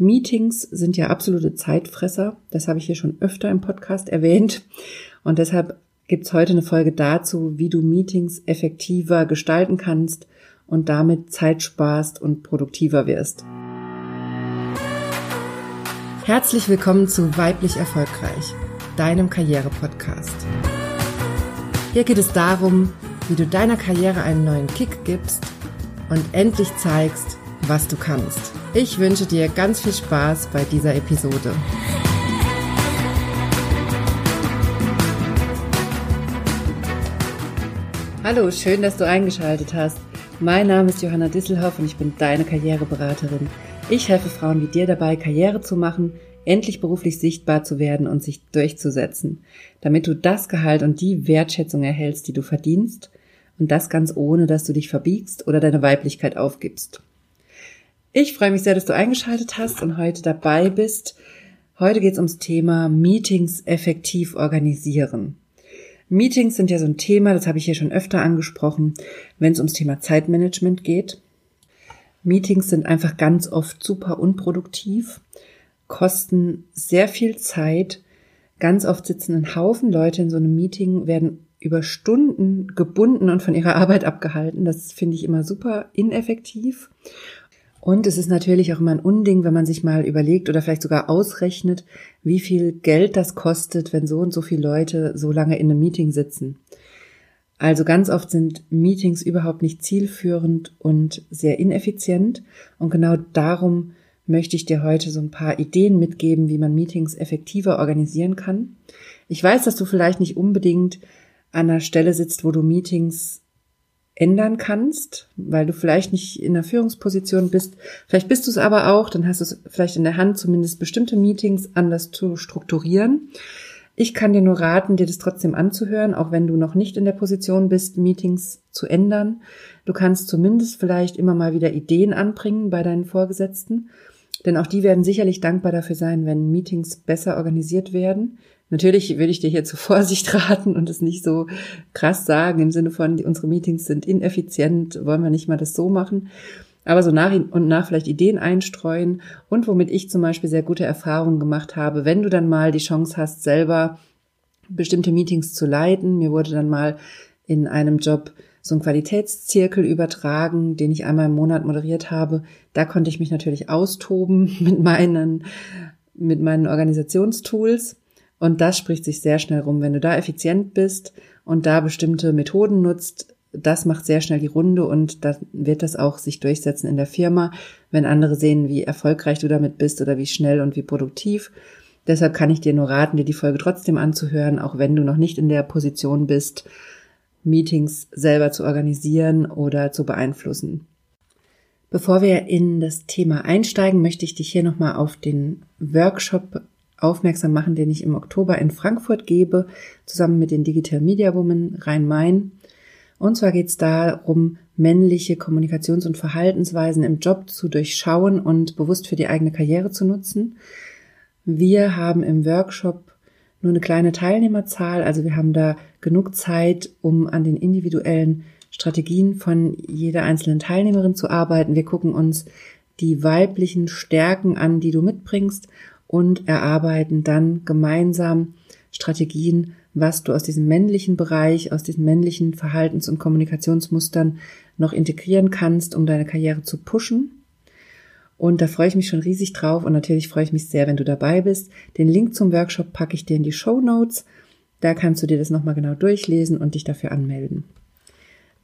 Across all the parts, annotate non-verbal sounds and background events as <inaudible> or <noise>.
Meetings sind ja absolute Zeitfresser. Das habe ich hier schon öfter im Podcast erwähnt. Und deshalb gibt's heute eine Folge dazu, wie du Meetings effektiver gestalten kannst und damit Zeit sparst und produktiver wirst. Herzlich willkommen zu Weiblich Erfolgreich, deinem Karriere-Podcast. Hier geht es darum, wie du deiner Karriere einen neuen Kick gibst und endlich zeigst, was du kannst. Ich wünsche dir ganz viel Spaß bei dieser Episode. Hallo, schön, dass du eingeschaltet hast. Mein Name ist Johanna Disselhoff und ich bin deine Karriereberaterin. Ich helfe Frauen wie dir dabei, Karriere zu machen, endlich beruflich sichtbar zu werden und sich durchzusetzen, damit du das Gehalt und die Wertschätzung erhältst, die du verdienst, und das ganz ohne, dass du dich verbiegst oder deine Weiblichkeit aufgibst. Ich freue mich sehr, dass du eingeschaltet hast und heute dabei bist. Heute geht es ums Thema Meetings effektiv organisieren. Meetings sind ja so ein Thema, das habe ich hier schon öfter angesprochen, wenn es ums Thema Zeitmanagement geht. Meetings sind einfach ganz oft super unproduktiv, kosten sehr viel Zeit. Ganz oft sitzen ein Haufen Leute in so einem Meeting, werden über Stunden gebunden und von ihrer <laughs> Arbeit abgehalten. Das finde ich immer super ineffektiv. Und es ist natürlich auch immer ein Unding, wenn man sich mal überlegt oder vielleicht sogar ausrechnet, wie viel Geld das kostet, wenn so und so viele Leute so lange in einem Meeting sitzen. Also ganz oft sind Meetings überhaupt nicht zielführend und sehr ineffizient. Und genau darum möchte ich dir heute so ein paar Ideen mitgeben, wie man Meetings effektiver organisieren kann. Ich weiß, dass du vielleicht nicht unbedingt an einer Stelle sitzt, wo du Meetings ändern kannst, weil du vielleicht nicht in der Führungsposition bist. Vielleicht bist du es aber auch, dann hast du es vielleicht in der Hand, zumindest bestimmte Meetings anders zu strukturieren. Ich kann dir nur raten, dir das trotzdem anzuhören, auch wenn du noch nicht in der Position bist, Meetings zu ändern. Du kannst zumindest vielleicht immer mal wieder Ideen anbringen bei deinen Vorgesetzten, denn auch die werden sicherlich dankbar dafür sein, wenn Meetings besser organisiert werden, Natürlich würde ich dir hier zur Vorsicht <laughs> raten und es nicht so krass sagen im Sinne von, unsere Meetings sind ineffizient, wollen wir nicht mal das so machen. Aber so nach und nach vielleicht Ideen einstreuen und womit ich zum Beispiel sehr gute Erfahrungen gemacht habe, wenn du dann mal die Chance hast, selber bestimmte Meetings zu leiten. Mir wurde dann mal in einem Job so ein Qualitätszirkel übertragen, den ich einmal im Monat moderiert habe. Da konnte ich mich natürlich austoben <laughs> mit meinen, mit meinen Organisationstools. Und das spricht sich sehr schnell rum. Wenn du da effizient bist und da bestimmte Methoden nutzt, das macht sehr schnell die Runde und dann wird das auch sich durchsetzen in der Firma, wenn andere sehen, wie erfolgreich du damit bist oder wie schnell und wie produktiv. Deshalb kann ich dir nur raten, dir die Folge trotzdem anzuhören, auch wenn du noch nicht in der Position bist, Meetings selber zu organisieren oder zu beeinflussen. Bevor wir in das Thema einsteigen, möchte ich dich hier nochmal auf den Workshop aufmerksam machen, den ich im Oktober in Frankfurt gebe, zusammen mit den Digital Media Women Rhein-Main. Und zwar geht es darum, männliche Kommunikations- und Verhaltensweisen im Job zu durchschauen und bewusst für die eigene Karriere zu nutzen. Wir haben im Workshop nur eine kleine Teilnehmerzahl, also wir haben da genug Zeit, um an den individuellen Strategien von jeder einzelnen Teilnehmerin zu arbeiten. Wir gucken uns die weiblichen Stärken an, die du mitbringst und erarbeiten dann gemeinsam Strategien, was du aus diesem männlichen Bereich, aus diesen männlichen Verhaltens- und Kommunikationsmustern noch integrieren kannst, um deine Karriere zu pushen. Und da freue ich mich schon riesig drauf und natürlich freue ich mich sehr, wenn du dabei bist. Den Link zum Workshop packe ich dir in die Show Notes. Da kannst du dir das nochmal genau durchlesen und dich dafür anmelden.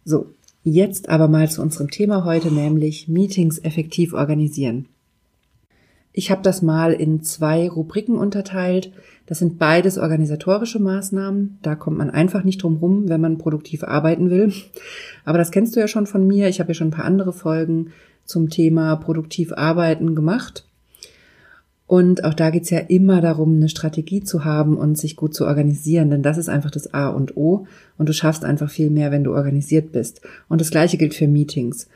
So, jetzt aber mal zu unserem Thema heute, nämlich Meetings effektiv organisieren. Ich habe das mal in zwei Rubriken unterteilt. Das sind beides organisatorische Maßnahmen. Da kommt man einfach nicht drum rum, wenn man produktiv arbeiten will. Aber das kennst du ja schon von mir. Ich habe ja schon ein paar andere Folgen zum Thema produktiv arbeiten gemacht. Und auch da geht's ja immer darum, eine Strategie zu haben und sich gut zu organisieren, denn das ist einfach das A und O. Und du schaffst einfach viel mehr, wenn du organisiert bist. Und das Gleiche gilt für Meetings.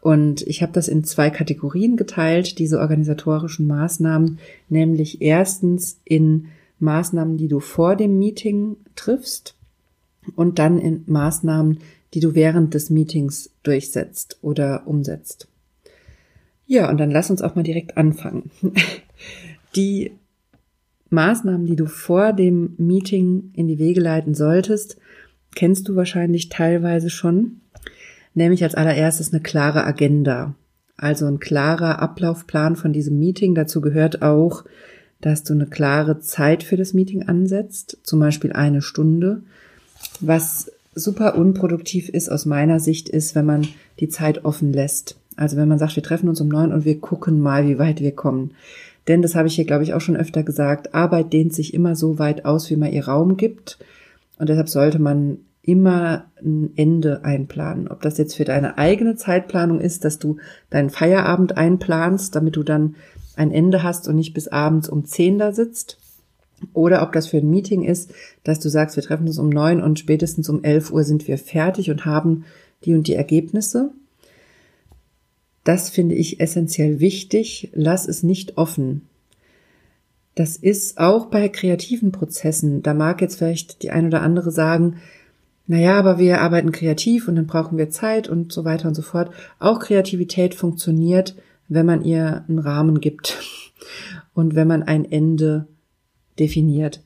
Und ich habe das in zwei Kategorien geteilt, diese organisatorischen Maßnahmen, nämlich erstens in Maßnahmen, die du vor dem Meeting triffst und dann in Maßnahmen, die du während des Meetings durchsetzt oder umsetzt. Ja, und dann lass uns auch mal direkt anfangen. <laughs> Die Maßnahmen, die du vor dem Meeting in die Wege leiten solltest, kennst du wahrscheinlich teilweise schon. Nämlich als allererstes eine klare Agenda. Also ein klarer Ablaufplan von diesem Meeting. Dazu gehört auch, dass du eine klare Zeit für das Meeting ansetzt, zum Beispiel eine Stunde. Was super unproduktiv ist aus meiner Sicht, ist, wenn man die Zeit offen lässt. Also wenn man sagt, wir treffen uns um neun und wir gucken mal, wie weit wir kommen. Denn das habe ich hier, glaube ich, auch schon öfter gesagt. Arbeit dehnt sich immer so weit aus, wie man ihr Raum gibt. Und deshalb sollte man immer ein Ende einplanen. Ob das jetzt für deine eigene Zeitplanung ist, dass du deinen Feierabend einplanst, damit du dann ein Ende hast und nicht bis abends um zehn da sitzt. Oder ob das für ein Meeting ist, dass du sagst, wir treffen uns um neun und spätestens um elf Uhr sind wir fertig und haben die und die Ergebnisse. Das finde ich essentiell wichtig. Lass es nicht offen. Das ist auch bei kreativen Prozessen. Da mag jetzt vielleicht die ein oder andere sagen, naja, aber wir arbeiten kreativ und dann brauchen wir Zeit und so weiter und so fort. Auch Kreativität funktioniert, wenn man ihr einen Rahmen gibt <laughs> und wenn man ein Ende definiert.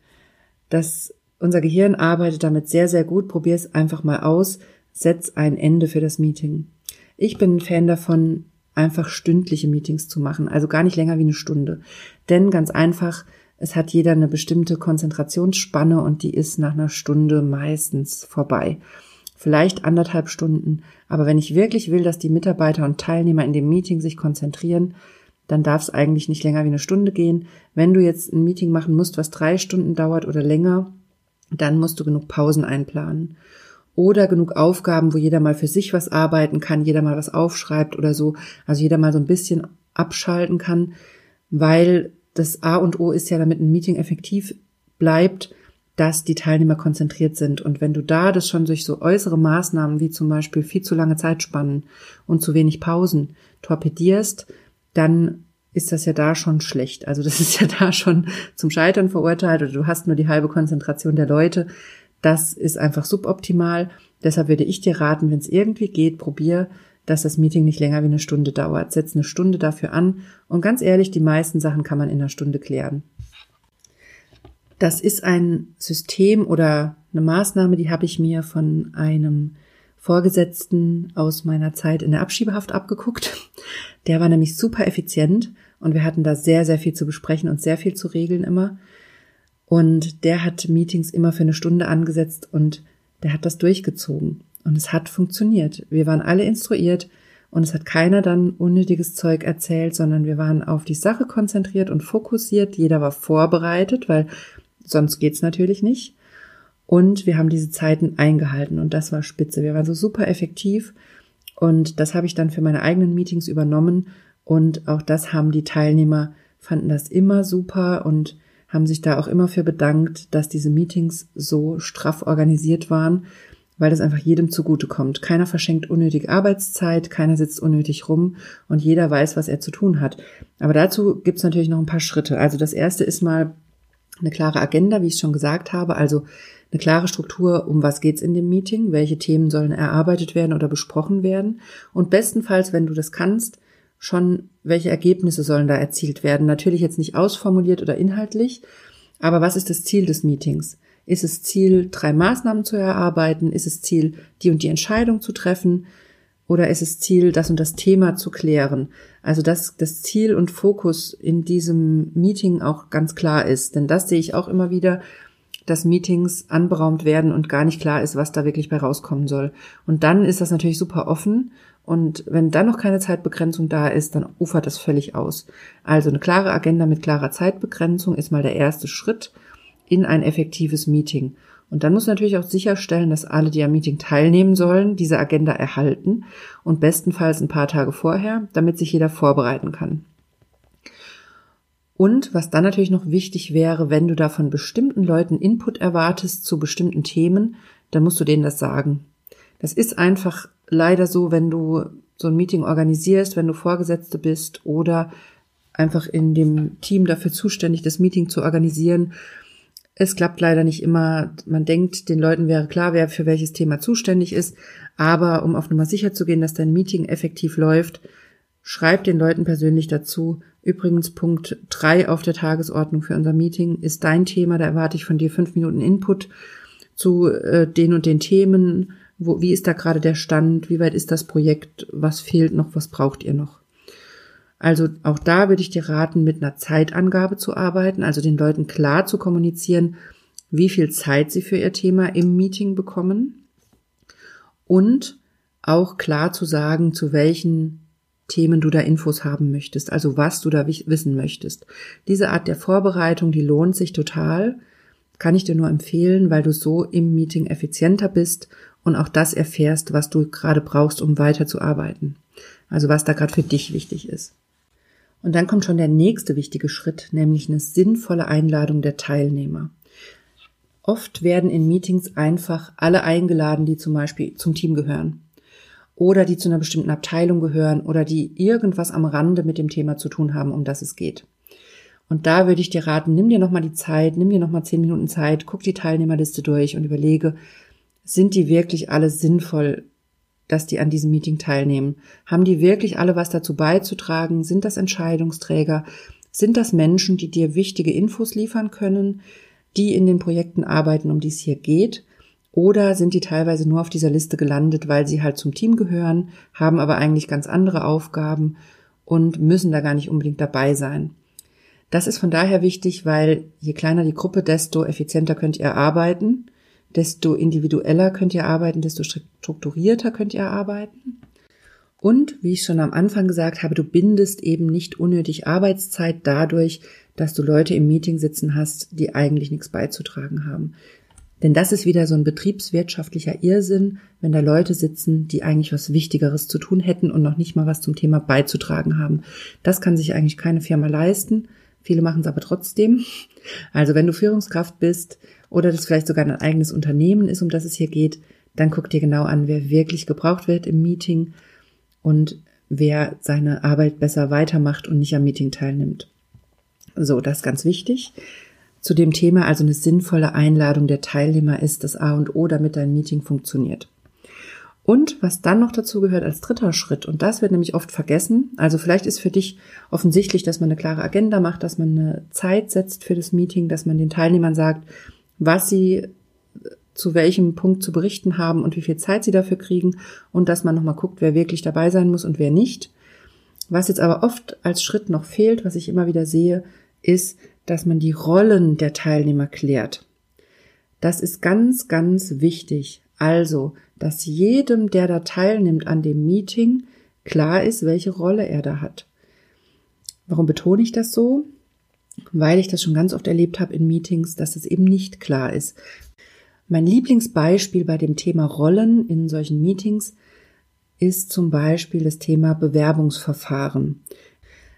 Das, unser Gehirn arbeitet damit sehr, sehr gut. Probier es einfach mal aus. Setz ein Ende für das Meeting. Ich bin ein Fan davon, einfach stündliche Meetings zu machen, also gar nicht länger wie eine Stunde. Denn ganz einfach, es hat jeder eine bestimmte Konzentrationsspanne und die ist nach einer Stunde meistens vorbei. Vielleicht anderthalb Stunden. Aber wenn ich wirklich will, dass die Mitarbeiter und Teilnehmer in dem Meeting sich konzentrieren, dann darf es eigentlich nicht länger wie eine Stunde gehen. Wenn du jetzt ein Meeting machen musst, was drei Stunden dauert oder länger, dann musst du genug Pausen einplanen. Oder genug Aufgaben, wo jeder mal für sich was arbeiten kann, jeder mal was aufschreibt oder so. Also jeder mal so ein bisschen abschalten kann, weil das A und O ist ja, damit ein Meeting effektiv bleibt, dass die Teilnehmer konzentriert sind. Und wenn du da das schon durch so äußere Maßnahmen wie zum Beispiel viel zu lange Zeitspannen und zu wenig Pausen torpedierst, dann ist das ja da schon schlecht. Also das ist ja da schon zum Scheitern verurteilt oder du hast nur die halbe Konzentration der Leute. Das ist einfach suboptimal. Deshalb würde ich dir raten, wenn es irgendwie geht, probier, dass das Meeting nicht länger wie eine Stunde dauert. Setz eine Stunde dafür an und ganz ehrlich, die meisten Sachen kann man in einer Stunde klären. Das ist ein System oder eine Maßnahme, die habe ich mir von einem Vorgesetzten aus meiner Zeit in der Abschiebehaft abgeguckt. Der war nämlich super effizient und wir hatten da sehr, sehr viel zu besprechen und sehr viel zu regeln immer. Und der hat Meetings immer für eine Stunde angesetzt und der hat das durchgezogen. Und es hat funktioniert. Wir waren alle instruiert und es hat keiner dann unnötiges Zeug erzählt, sondern wir waren auf die Sache konzentriert und fokussiert. Jeder war vorbereitet, weil sonst geht's natürlich nicht. Und wir haben diese Zeiten eingehalten und das war spitze. Wir waren so super effektiv und das habe ich dann für meine eigenen Meetings übernommen und auch das haben die Teilnehmer fanden das immer super und haben sich da auch immer für bedankt, dass diese Meetings so straff organisiert waren, weil das einfach jedem zugute kommt. Keiner verschenkt unnötig Arbeitszeit, keiner sitzt unnötig rum und jeder weiß, was er zu tun hat. Aber dazu gibt's natürlich noch ein paar Schritte. Also das erste ist mal eine klare Agenda, wie ich schon gesagt habe, also eine klare Struktur, um was geht's in dem Meeting, welche Themen sollen erarbeitet werden oder besprochen werden und bestenfalls, wenn du das kannst, schon welche Ergebnisse sollen da erzielt werden. Natürlich jetzt nicht ausformuliert oder inhaltlich, aber was ist das Ziel des Meetings? Ist es Ziel, drei Maßnahmen zu erarbeiten? Ist es Ziel, die und die Entscheidung zu treffen? Oder ist es Ziel, das und das Thema zu klären? Also, dass das Ziel und Fokus in diesem Meeting auch ganz klar ist. Denn das sehe ich auch immer wieder, dass Meetings anberaumt werden und gar nicht klar ist, was da wirklich bei rauskommen soll. Und dann ist das natürlich super offen. Und wenn dann noch keine Zeitbegrenzung da ist, dann ufert das völlig aus. Also eine klare Agenda mit klarer Zeitbegrenzung ist mal der erste Schritt in ein effektives Meeting. Und dann muss natürlich auch sicherstellen, dass alle, die am Meeting teilnehmen sollen, diese Agenda erhalten und bestenfalls ein paar Tage vorher, damit sich jeder vorbereiten kann. Und was dann natürlich noch wichtig wäre, wenn du da von bestimmten Leuten Input erwartest zu bestimmten Themen, dann musst du denen das sagen. Das ist einfach leider so, wenn du so ein Meeting organisierst, wenn du Vorgesetzte bist oder einfach in dem Team dafür zuständig, das Meeting zu organisieren es klappt leider nicht immer. Man denkt, den Leuten wäre klar, wer für welches Thema zuständig ist. Aber um auf Nummer sicher zu gehen, dass dein Meeting effektiv läuft, Schreib den Leuten persönlich dazu. Übrigens Punkt drei auf der Tagesordnung für unser Meeting ist dein Thema. Da erwarte ich von dir fünf Minuten Input zu äh, den und den Themen. Wo, wie ist da gerade der Stand? Wie weit ist das Projekt? Was fehlt noch? Was braucht ihr noch? Also auch da würde ich dir raten, mit einer Zeitangabe zu arbeiten, also den Leuten klar zu kommunizieren, wie viel Zeit sie für ihr Thema im Meeting bekommen und auch klar zu sagen, zu welchen Themen du da Infos haben möchtest, also was du da wissen möchtest. Diese Art der Vorbereitung, die lohnt sich total, kann ich dir nur empfehlen, weil du so im Meeting effizienter bist und auch das erfährst, was du gerade brauchst, um weiterzuarbeiten. Also was da gerade für dich wichtig ist. Und dann kommt schon der nächste wichtige Schritt, nämlich eine sinnvolle Einladung der Teilnehmer. Oft werden in Meetings einfach alle eingeladen, die zum Beispiel zum Team gehören oder die zu einer bestimmten Abteilung gehören oder die irgendwas am Rande mit dem Thema zu tun haben, um das es geht. Und da würde ich dir raten, nimm dir nochmal die Zeit, nimm dir nochmal zehn Minuten Zeit, guck die Teilnehmerliste durch und überlege, sind die wirklich alle sinnvoll dass die an diesem Meeting teilnehmen? Haben die wirklich alle was dazu beizutragen? Sind das Entscheidungsträger? Sind das Menschen, die dir wichtige Infos liefern können, die in den Projekten arbeiten, um die es hier geht? Oder sind die teilweise nur auf dieser Liste gelandet, weil sie halt zum Team gehören, haben aber eigentlich ganz andere Aufgaben und müssen da gar nicht unbedingt dabei sein? Das ist von daher wichtig, weil je kleiner die Gruppe, desto effizienter könnt ihr arbeiten desto individueller könnt ihr arbeiten, desto strukturierter könnt ihr arbeiten. Und, wie ich schon am Anfang gesagt habe, du bindest eben nicht unnötig Arbeitszeit dadurch, dass du Leute im Meeting sitzen hast, die eigentlich nichts beizutragen haben. Denn das ist wieder so ein betriebswirtschaftlicher Irrsinn, wenn da Leute sitzen, die eigentlich was Wichtigeres zu tun hätten und noch nicht mal was zum Thema beizutragen haben. Das kann sich eigentlich keine Firma leisten. Viele machen es aber trotzdem. Also wenn du Führungskraft bist oder das vielleicht sogar ein eigenes Unternehmen ist, um das es hier geht, dann guck dir genau an, wer wirklich gebraucht wird im Meeting und wer seine Arbeit besser weitermacht und nicht am Meeting teilnimmt. So, das ist ganz wichtig. Zu dem Thema also eine sinnvolle Einladung der Teilnehmer ist das A und O, damit dein Meeting funktioniert. Und was dann noch dazu gehört als dritter Schritt, und das wird nämlich oft vergessen, also vielleicht ist für dich offensichtlich, dass man eine klare Agenda macht, dass man eine Zeit setzt für das Meeting, dass man den Teilnehmern sagt, was sie zu welchem Punkt zu berichten haben und wie viel Zeit sie dafür kriegen und dass man nochmal guckt, wer wirklich dabei sein muss und wer nicht. Was jetzt aber oft als Schritt noch fehlt, was ich immer wieder sehe, ist, dass man die Rollen der Teilnehmer klärt. Das ist ganz, ganz wichtig. Also, dass jedem, der da teilnimmt an dem Meeting, klar ist, welche Rolle er da hat. Warum betone ich das so? Weil ich das schon ganz oft erlebt habe in Meetings, dass es eben nicht klar ist. Mein Lieblingsbeispiel bei dem Thema Rollen in solchen Meetings ist zum Beispiel das Thema Bewerbungsverfahren.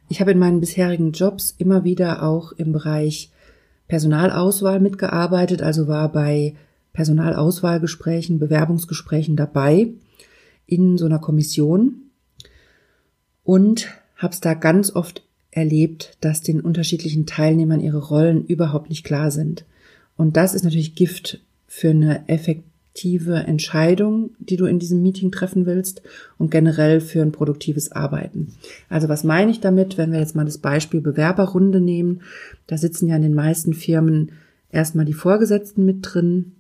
Ich habe in meinen bisherigen Jobs immer wieder auch im Bereich Personalauswahl mitgearbeitet, also war bei Personalauswahlgesprächen, Bewerbungsgesprächen dabei in so einer Kommission und habe es da ganz oft erlebt, dass den unterschiedlichen Teilnehmern ihre Rollen überhaupt nicht klar sind. Und das ist natürlich Gift für eine effektive Entscheidung, die du in diesem Meeting treffen willst und generell für ein produktives Arbeiten. Also was meine ich damit, wenn wir jetzt mal das Beispiel Bewerberrunde nehmen? Da sitzen ja in den meisten Firmen erstmal die Vorgesetzten mit drin,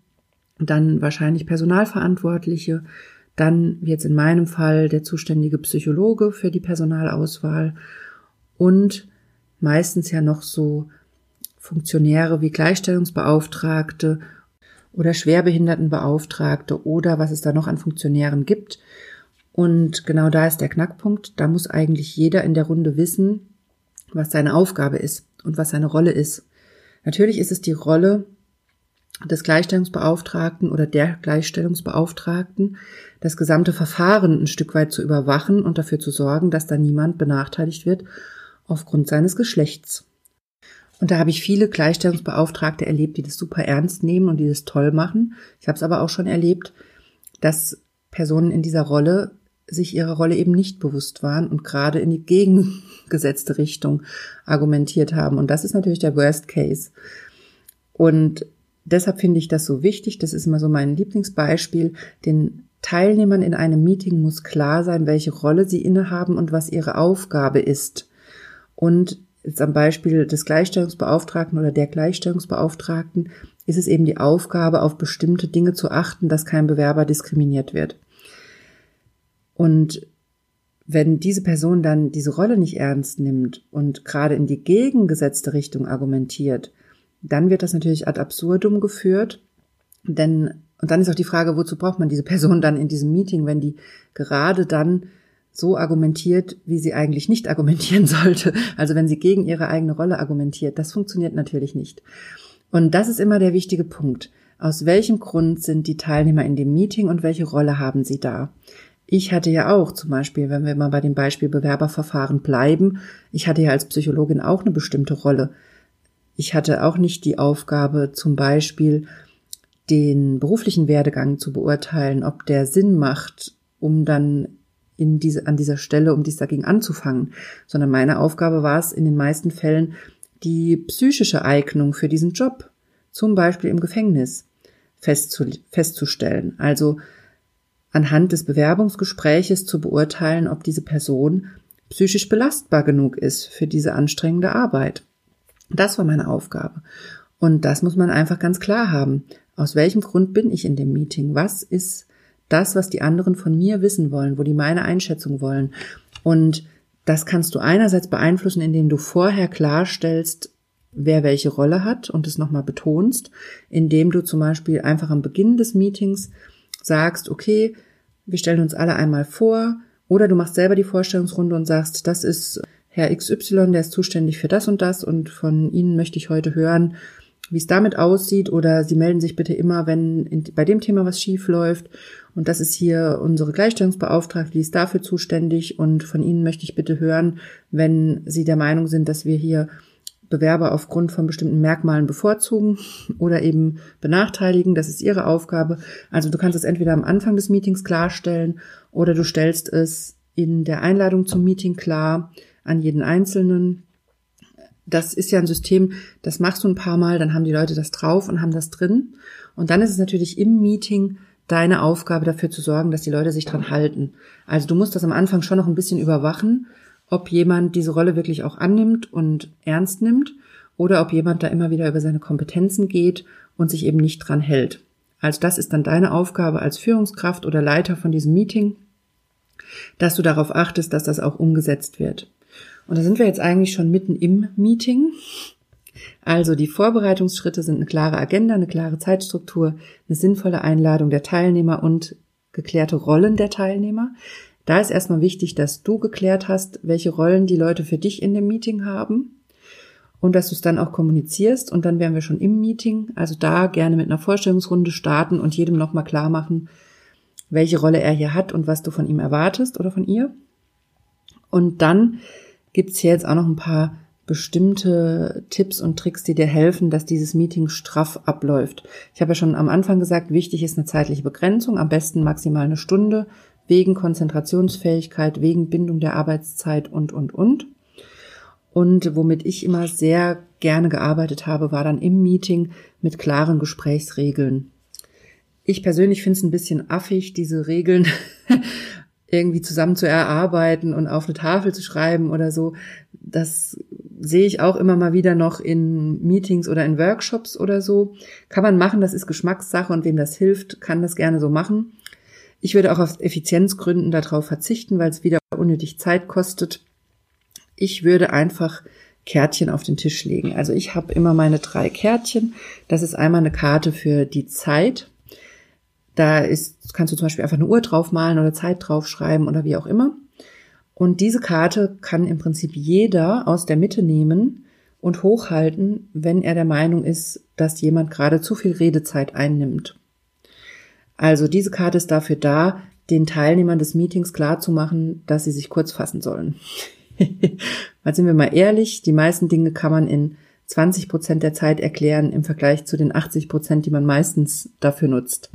dann wahrscheinlich Personalverantwortliche, dann jetzt in meinem Fall der zuständige Psychologe für die Personalauswahl und meistens ja noch so Funktionäre wie Gleichstellungsbeauftragte oder Schwerbehindertenbeauftragte oder was es da noch an Funktionären gibt. Und genau da ist der Knackpunkt. Da muss eigentlich jeder in der Runde wissen, was seine Aufgabe ist und was seine Rolle ist. Natürlich ist es die Rolle des Gleichstellungsbeauftragten oder der Gleichstellungsbeauftragten, das gesamte Verfahren ein Stück weit zu überwachen und dafür zu sorgen, dass da niemand benachteiligt wird aufgrund seines Geschlechts. Und da habe ich viele Gleichstellungsbeauftragte erlebt, die das super ernst nehmen und die das toll machen. Ich habe es aber auch schon erlebt, dass Personen in dieser Rolle sich ihrer Rolle eben nicht bewusst waren und gerade in die gegengesetzte Richtung argumentiert haben. Und das ist natürlich der Worst Case. Und deshalb finde ich das so wichtig. Das ist immer so mein Lieblingsbeispiel, den Teilnehmern in einem Meeting muss klar sein, welche Rolle sie innehaben und was ihre Aufgabe ist. Und jetzt am Beispiel des Gleichstellungsbeauftragten oder der Gleichstellungsbeauftragten ist es eben die Aufgabe, auf bestimmte Dinge zu achten, dass kein Bewerber diskriminiert wird. Und wenn diese Person dann diese Rolle nicht ernst nimmt und gerade in die gegengesetzte Richtung argumentiert, dann wird das natürlich ad absurdum geführt, denn und dann ist auch die Frage, wozu braucht man diese Person dann in diesem Meeting, wenn die gerade dann so argumentiert, wie sie eigentlich nicht argumentieren <laughs> sollte. Also wenn sie gegen ihre eigene Rolle argumentiert, das funktioniert natürlich nicht. Und das ist immer der wichtige Punkt. Aus welchem Grund sind die Teilnehmer in dem Meeting und welche Rolle haben sie da? Ich hatte ja auch zum Beispiel, wenn wir mal bei dem Beispiel Bewerberverfahren bleiben, ich hatte ja als Psychologin auch eine bestimmte Rolle. Ich hatte auch nicht die Aufgabe, zum Beispiel den beruflichen Werdegang zu beurteilen, ob der Sinn macht, um dann in diese, an dieser Stelle, um dies dagegen anzufangen, sondern meine Aufgabe war es in den meisten Fällen, die psychische Eignung für diesen Job, zum Beispiel im Gefängnis, festzu, festzustellen. Also anhand des Bewerbungsgespräches zu beurteilen, ob diese Person psychisch belastbar genug ist für diese anstrengende Arbeit. Das war meine Aufgabe. Und das muss man einfach ganz klar haben. Aus welchem Grund bin ich in dem Meeting? Was ist das, was die anderen von mir wissen wollen, wo die meine Einschätzung wollen? Und das kannst du einerseits beeinflussen, indem du vorher klarstellst, wer welche Rolle hat und es nochmal betonst, indem du zum Beispiel einfach am Beginn des Meetings sagst, okay, wir stellen uns alle einmal vor, oder du machst selber die Vorstellungsrunde und sagst, das ist Herr XY, der ist zuständig für das und das und von Ihnen möchte ich heute hören, wie es damit aussieht oder Sie melden sich bitte immer, wenn bei dem Thema was schief läuft. Und das ist hier unsere Gleichstellungsbeauftragte, die ist dafür zuständig und von Ihnen möchte ich bitte hören, wenn Sie der Meinung sind, dass wir hier Bewerber aufgrund von bestimmten Merkmalen bevorzugen oder eben benachteiligen. Das ist Ihre Aufgabe. Also du kannst es entweder am Anfang des Meetings klarstellen oder du stellst es in der Einladung zum Meeting klar an jeden Einzelnen das ist ja ein System, das machst du ein paar Mal, dann haben die Leute das drauf und haben das drin. Und dann ist es natürlich im Meeting deine Aufgabe dafür zu sorgen, dass die Leute sich dran halten. Also du musst das am Anfang schon noch ein bisschen überwachen, ob jemand diese Rolle wirklich auch annimmt und ernst nimmt oder ob jemand da immer wieder über seine Kompetenzen geht und sich eben nicht dran hält. Also das ist dann deine Aufgabe als Führungskraft oder Leiter von diesem Meeting, dass du darauf achtest, dass das auch umgesetzt wird. Und da sind wir jetzt eigentlich schon mitten im Meeting. Also die Vorbereitungsschritte sind eine klare Agenda, eine klare Zeitstruktur, eine sinnvolle Einladung der Teilnehmer und geklärte Rollen der Teilnehmer. Da ist erstmal wichtig, dass du geklärt hast, welche Rollen die Leute für dich in dem Meeting haben und dass du es dann auch kommunizierst und dann wären wir schon im Meeting. Also da gerne mit einer Vorstellungsrunde starten und jedem nochmal klar machen, welche Rolle er hier hat und was du von ihm erwartest oder von ihr. Und dann gibt's hier jetzt auch noch ein paar bestimmte Tipps und Tricks, die dir helfen, dass dieses Meeting straff abläuft. Ich habe ja schon am Anfang gesagt, wichtig ist eine zeitliche Begrenzung, am besten maximal eine Stunde, wegen Konzentrationsfähigkeit, wegen Bindung der Arbeitszeit und, und, und. Und womit ich immer sehr gerne gearbeitet habe, war dann im Meeting mit klaren Gesprächsregeln. Ich persönlich finde es ein bisschen affig, diese Regeln <laughs> irgendwie zusammen zu erarbeiten und auf eine Tafel zu schreiben oder so. Das sehe ich auch immer mal wieder noch in Meetings oder in Workshops oder so. Kann man machen, das ist Geschmackssache und wem das hilft, kann das gerne so machen. Ich würde auch aus Effizienzgründen darauf verzichten, weil es wieder unnötig Zeit kostet. Ich würde einfach Kärtchen auf den Tisch legen. Also ich habe immer meine drei Kärtchen. Das ist einmal eine Karte für die Zeit, da ist, kannst du zum Beispiel einfach eine Uhr draufmalen oder Zeit draufschreiben oder wie auch immer. Und diese Karte kann im Prinzip jeder aus der Mitte nehmen und hochhalten, wenn er der Meinung ist, dass jemand gerade zu viel Redezeit einnimmt. Also diese Karte ist dafür da, den Teilnehmern des Meetings klarzumachen, dass sie sich kurz fassen sollen. <laughs> Weil sind wir mal ehrlich, die meisten Dinge kann man in 20 Prozent der Zeit erklären im Vergleich zu den 80 Prozent, die man meistens dafür nutzt.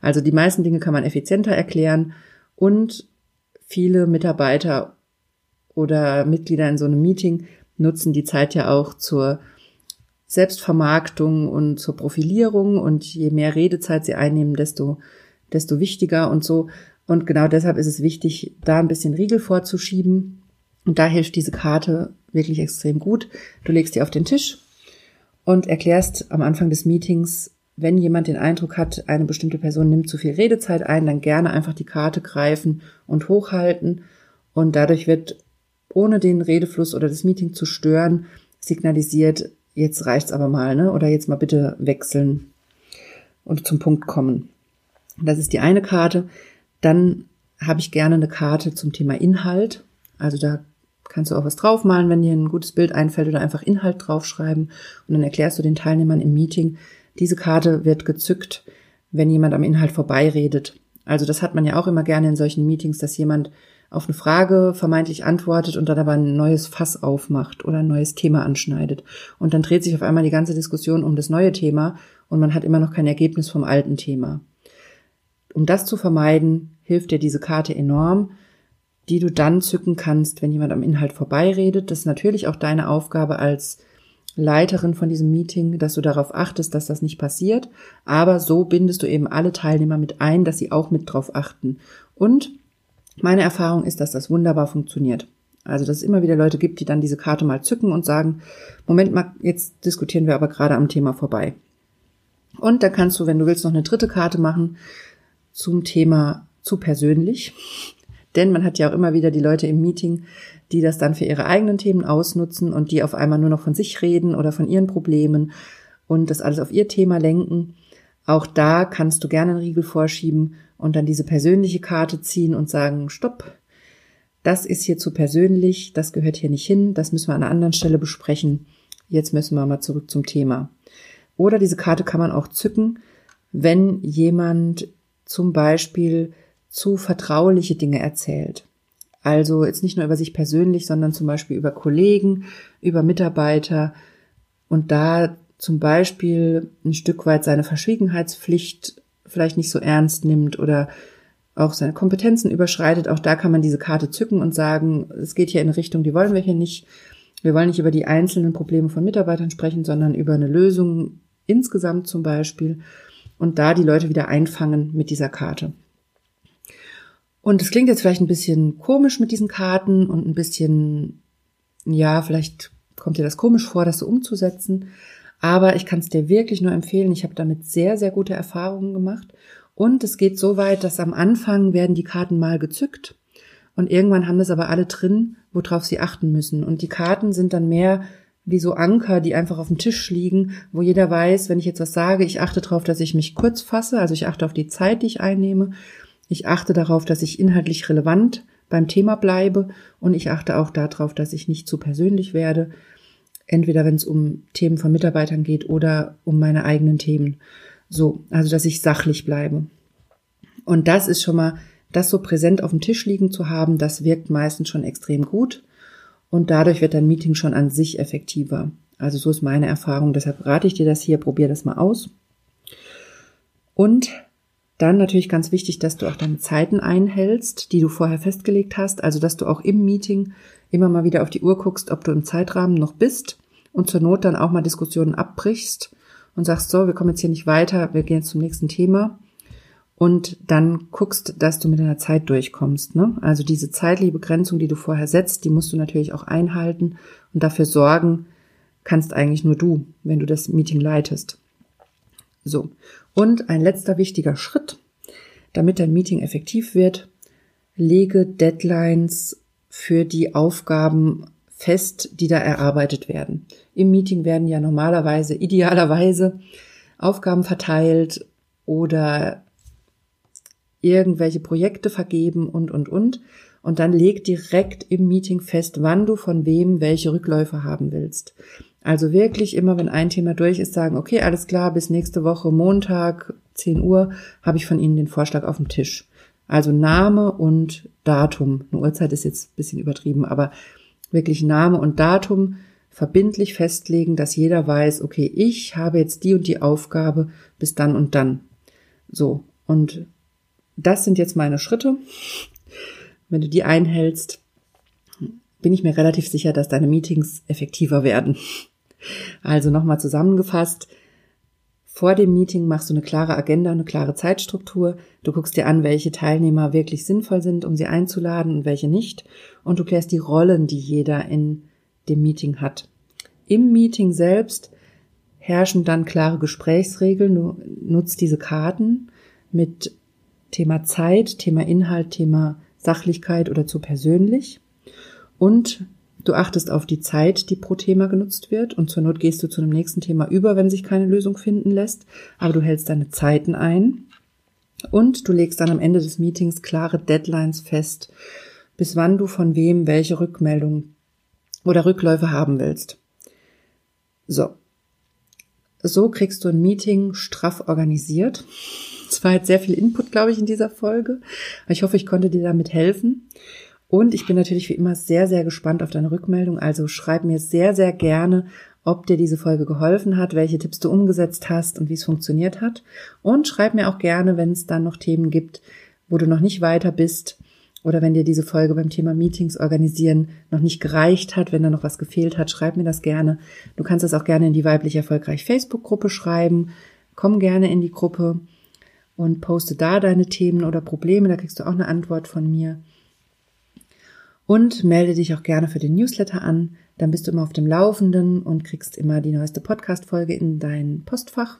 Also die meisten Dinge kann man effizienter erklären und viele Mitarbeiter oder Mitglieder in so einem Meeting nutzen die Zeit ja auch zur Selbstvermarktung und zur Profilierung und je mehr Redezeit sie einnehmen, desto desto wichtiger und so. Und genau deshalb ist es wichtig, da ein bisschen Riegel vorzuschieben. Und da hilft diese Karte wirklich extrem gut. Du legst die auf den Tisch und erklärst am Anfang des Meetings, wenn jemand den Eindruck hat, eine bestimmte Person nimmt zu viel Redezeit ein, dann gerne einfach die Karte greifen und hochhalten. Und dadurch wird, ohne den Redefluss oder das Meeting zu stören, signalisiert, jetzt reicht's aber mal, ne? Oder jetzt mal bitte wechseln und zum Punkt kommen. Das ist die eine Karte. Dann habe ich gerne eine Karte zum Thema Inhalt. Also da kannst du auch was draufmalen, wenn dir ein gutes Bild einfällt oder einfach Inhalt draufschreiben. Und dann erklärst du den Teilnehmern im Meeting, diese Karte wird gezückt, wenn jemand am Inhalt vorbeiredet. Also das hat man ja auch immer gerne in solchen Meetings, dass jemand auf eine Frage vermeintlich antwortet und dann aber ein neues Fass aufmacht oder ein neues Thema anschneidet. Und dann dreht sich auf einmal die ganze Diskussion um das neue Thema und man hat immer noch kein Ergebnis vom alten Thema. Um das zu vermeiden, hilft dir diese Karte enorm, die du dann zücken kannst, wenn jemand am Inhalt vorbeiredet. Das ist natürlich auch deine Aufgabe als Leiterin von diesem Meeting, dass du darauf achtest, dass das nicht passiert. Aber so bindest du eben alle Teilnehmer mit ein, dass sie auch mit drauf achten. Und meine Erfahrung ist, dass das wunderbar funktioniert. Also, dass es immer wieder Leute gibt, die dann diese Karte mal zücken und sagen, Moment mal, jetzt diskutieren wir aber gerade am Thema vorbei. Und da kannst du, wenn du willst, noch eine dritte Karte machen zum Thema zu persönlich. Denn man hat ja auch immer wieder die Leute im Meeting, die das dann für ihre eigenen Themen ausnutzen und die auf einmal nur noch von sich reden oder von ihren Problemen und das alles auf ihr Thema lenken. Auch da kannst du gerne einen Riegel vorschieben und dann diese persönliche Karte ziehen und sagen, stopp, das ist hier zu persönlich, das gehört hier nicht hin, das müssen wir an einer anderen Stelle besprechen. Jetzt müssen wir mal zurück zum Thema. Oder diese Karte kann man auch zücken, wenn jemand zum Beispiel zu vertrauliche Dinge erzählt. Also jetzt nicht nur über sich persönlich, sondern zum Beispiel über Kollegen, über Mitarbeiter und da zum Beispiel ein Stück weit seine Verschwiegenheitspflicht vielleicht nicht so ernst nimmt oder auch seine Kompetenzen überschreitet, auch da kann man diese Karte zücken und sagen, es geht hier in eine Richtung, die wollen wir hier nicht. Wir wollen nicht über die einzelnen Probleme von Mitarbeitern sprechen, sondern über eine Lösung insgesamt zum Beispiel und da die Leute wieder einfangen mit dieser Karte. Und es klingt jetzt vielleicht ein bisschen komisch mit diesen Karten und ein bisschen, ja, vielleicht kommt dir das komisch vor, das so umzusetzen. Aber ich kann es dir wirklich nur empfehlen. Ich habe damit sehr, sehr gute Erfahrungen gemacht. Und es geht so weit, dass am Anfang werden die Karten mal gezückt. Und irgendwann haben das aber alle drin, worauf sie achten müssen. Und die Karten sind dann mehr wie so Anker, die einfach auf dem Tisch liegen, wo jeder weiß, wenn ich jetzt was sage, ich achte darauf, dass ich mich kurz fasse, also ich achte auf die Zeit, die ich einnehme ich achte darauf, dass ich inhaltlich relevant beim Thema bleibe und ich achte auch darauf, dass ich nicht zu persönlich werde, entweder wenn es um Themen von Mitarbeitern geht oder um meine eigenen Themen. So, also dass ich sachlich bleibe. Und das ist schon mal, das so präsent auf dem Tisch liegen zu haben, das wirkt meistens schon extrem gut und dadurch wird dein Meeting schon an sich effektiver. Also so ist meine Erfahrung, deshalb rate ich dir das hier, probier das mal aus. Und dann natürlich ganz wichtig, dass du auch deine Zeiten einhältst, die du vorher festgelegt hast. Also, dass du auch im Meeting immer mal wieder auf die Uhr guckst, ob du im Zeitrahmen noch bist und zur Not dann auch mal Diskussionen abbrichst und sagst, so, wir kommen jetzt hier nicht weiter, wir gehen jetzt zum nächsten Thema. Und dann guckst, dass du mit deiner Zeit durchkommst. Ne? Also diese zeitliche Begrenzung, die du vorher setzt, die musst du natürlich auch einhalten und dafür sorgen kannst eigentlich nur du, wenn du das Meeting leitest. So. Und ein letzter wichtiger Schritt, damit dein Meeting effektiv wird, lege Deadlines für die Aufgaben fest, die da erarbeitet werden. Im Meeting werden ja normalerweise, idealerweise Aufgaben verteilt oder irgendwelche Projekte vergeben und, und, und. Und dann leg direkt im Meeting fest, wann du von wem welche Rückläufe haben willst. Also wirklich immer, wenn ein Thema durch ist, sagen, okay, alles klar, bis nächste Woche Montag, 10 Uhr, habe ich von Ihnen den Vorschlag auf dem Tisch. Also Name und Datum. Eine Uhrzeit ist jetzt ein bisschen übertrieben, aber wirklich Name und Datum verbindlich festlegen, dass jeder weiß, okay, ich habe jetzt die und die Aufgabe bis dann und dann. So. Und das sind jetzt meine Schritte. Wenn du die einhältst, bin ich mir relativ sicher, dass deine Meetings effektiver werden. Also nochmal zusammengefasst. Vor dem Meeting machst du eine klare Agenda, eine klare Zeitstruktur. Du guckst dir an, welche Teilnehmer wirklich sinnvoll sind, um sie einzuladen und welche nicht. Und du klärst die Rollen, die jeder in dem Meeting hat. Im Meeting selbst herrschen dann klare Gesprächsregeln. Du nutzt diese Karten mit Thema Zeit, Thema Inhalt, Thema Sachlichkeit oder zu persönlich. Und du achtest auf die Zeit, die pro Thema genutzt wird. Und zur Not gehst du zu einem nächsten Thema über, wenn sich keine Lösung finden lässt. Aber du hältst deine Zeiten ein. Und du legst dann am Ende des Meetings klare Deadlines fest, bis wann du von wem welche Rückmeldung oder Rückläufe haben willst. So. So kriegst du ein Meeting straff organisiert. Es war jetzt sehr viel Input, glaube ich, in dieser Folge. Ich hoffe, ich konnte dir damit helfen. Und ich bin natürlich wie immer sehr, sehr gespannt auf deine Rückmeldung. Also schreib mir sehr, sehr gerne, ob dir diese Folge geholfen hat, welche Tipps du umgesetzt hast und wie es funktioniert hat. Und schreib mir auch gerne, wenn es dann noch Themen gibt, wo du noch nicht weiter bist oder wenn dir diese Folge beim Thema Meetings organisieren noch nicht gereicht hat, wenn da noch was gefehlt hat, schreib mir das gerne. Du kannst es auch gerne in die weiblich erfolgreich Facebook-Gruppe schreiben. Komm gerne in die Gruppe und poste da deine Themen oder Probleme. Da kriegst du auch eine Antwort von mir. Und melde dich auch gerne für den Newsletter an. Dann bist du immer auf dem Laufenden und kriegst immer die neueste Podcast-Folge in dein Postfach.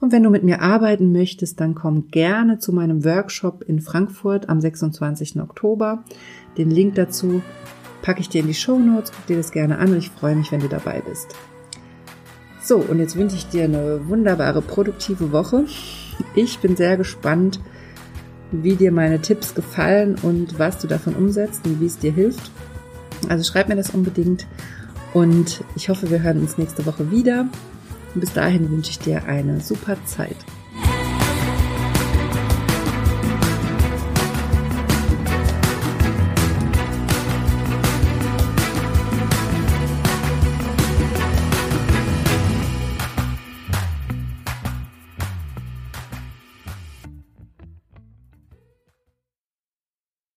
Und wenn du mit mir arbeiten möchtest, dann komm gerne zu meinem Workshop in Frankfurt am 26. Oktober. Den Link dazu packe ich dir in die Show Notes. Guck dir das gerne an und ich freue mich, wenn du dabei bist. So, und jetzt wünsche ich dir eine wunderbare, produktive Woche. Ich bin sehr gespannt, wie dir meine Tipps gefallen und was du davon umsetzt und wie es dir hilft. Also schreib mir das unbedingt und ich hoffe, wir hören uns nächste Woche wieder. Und bis dahin wünsche ich dir eine super Zeit.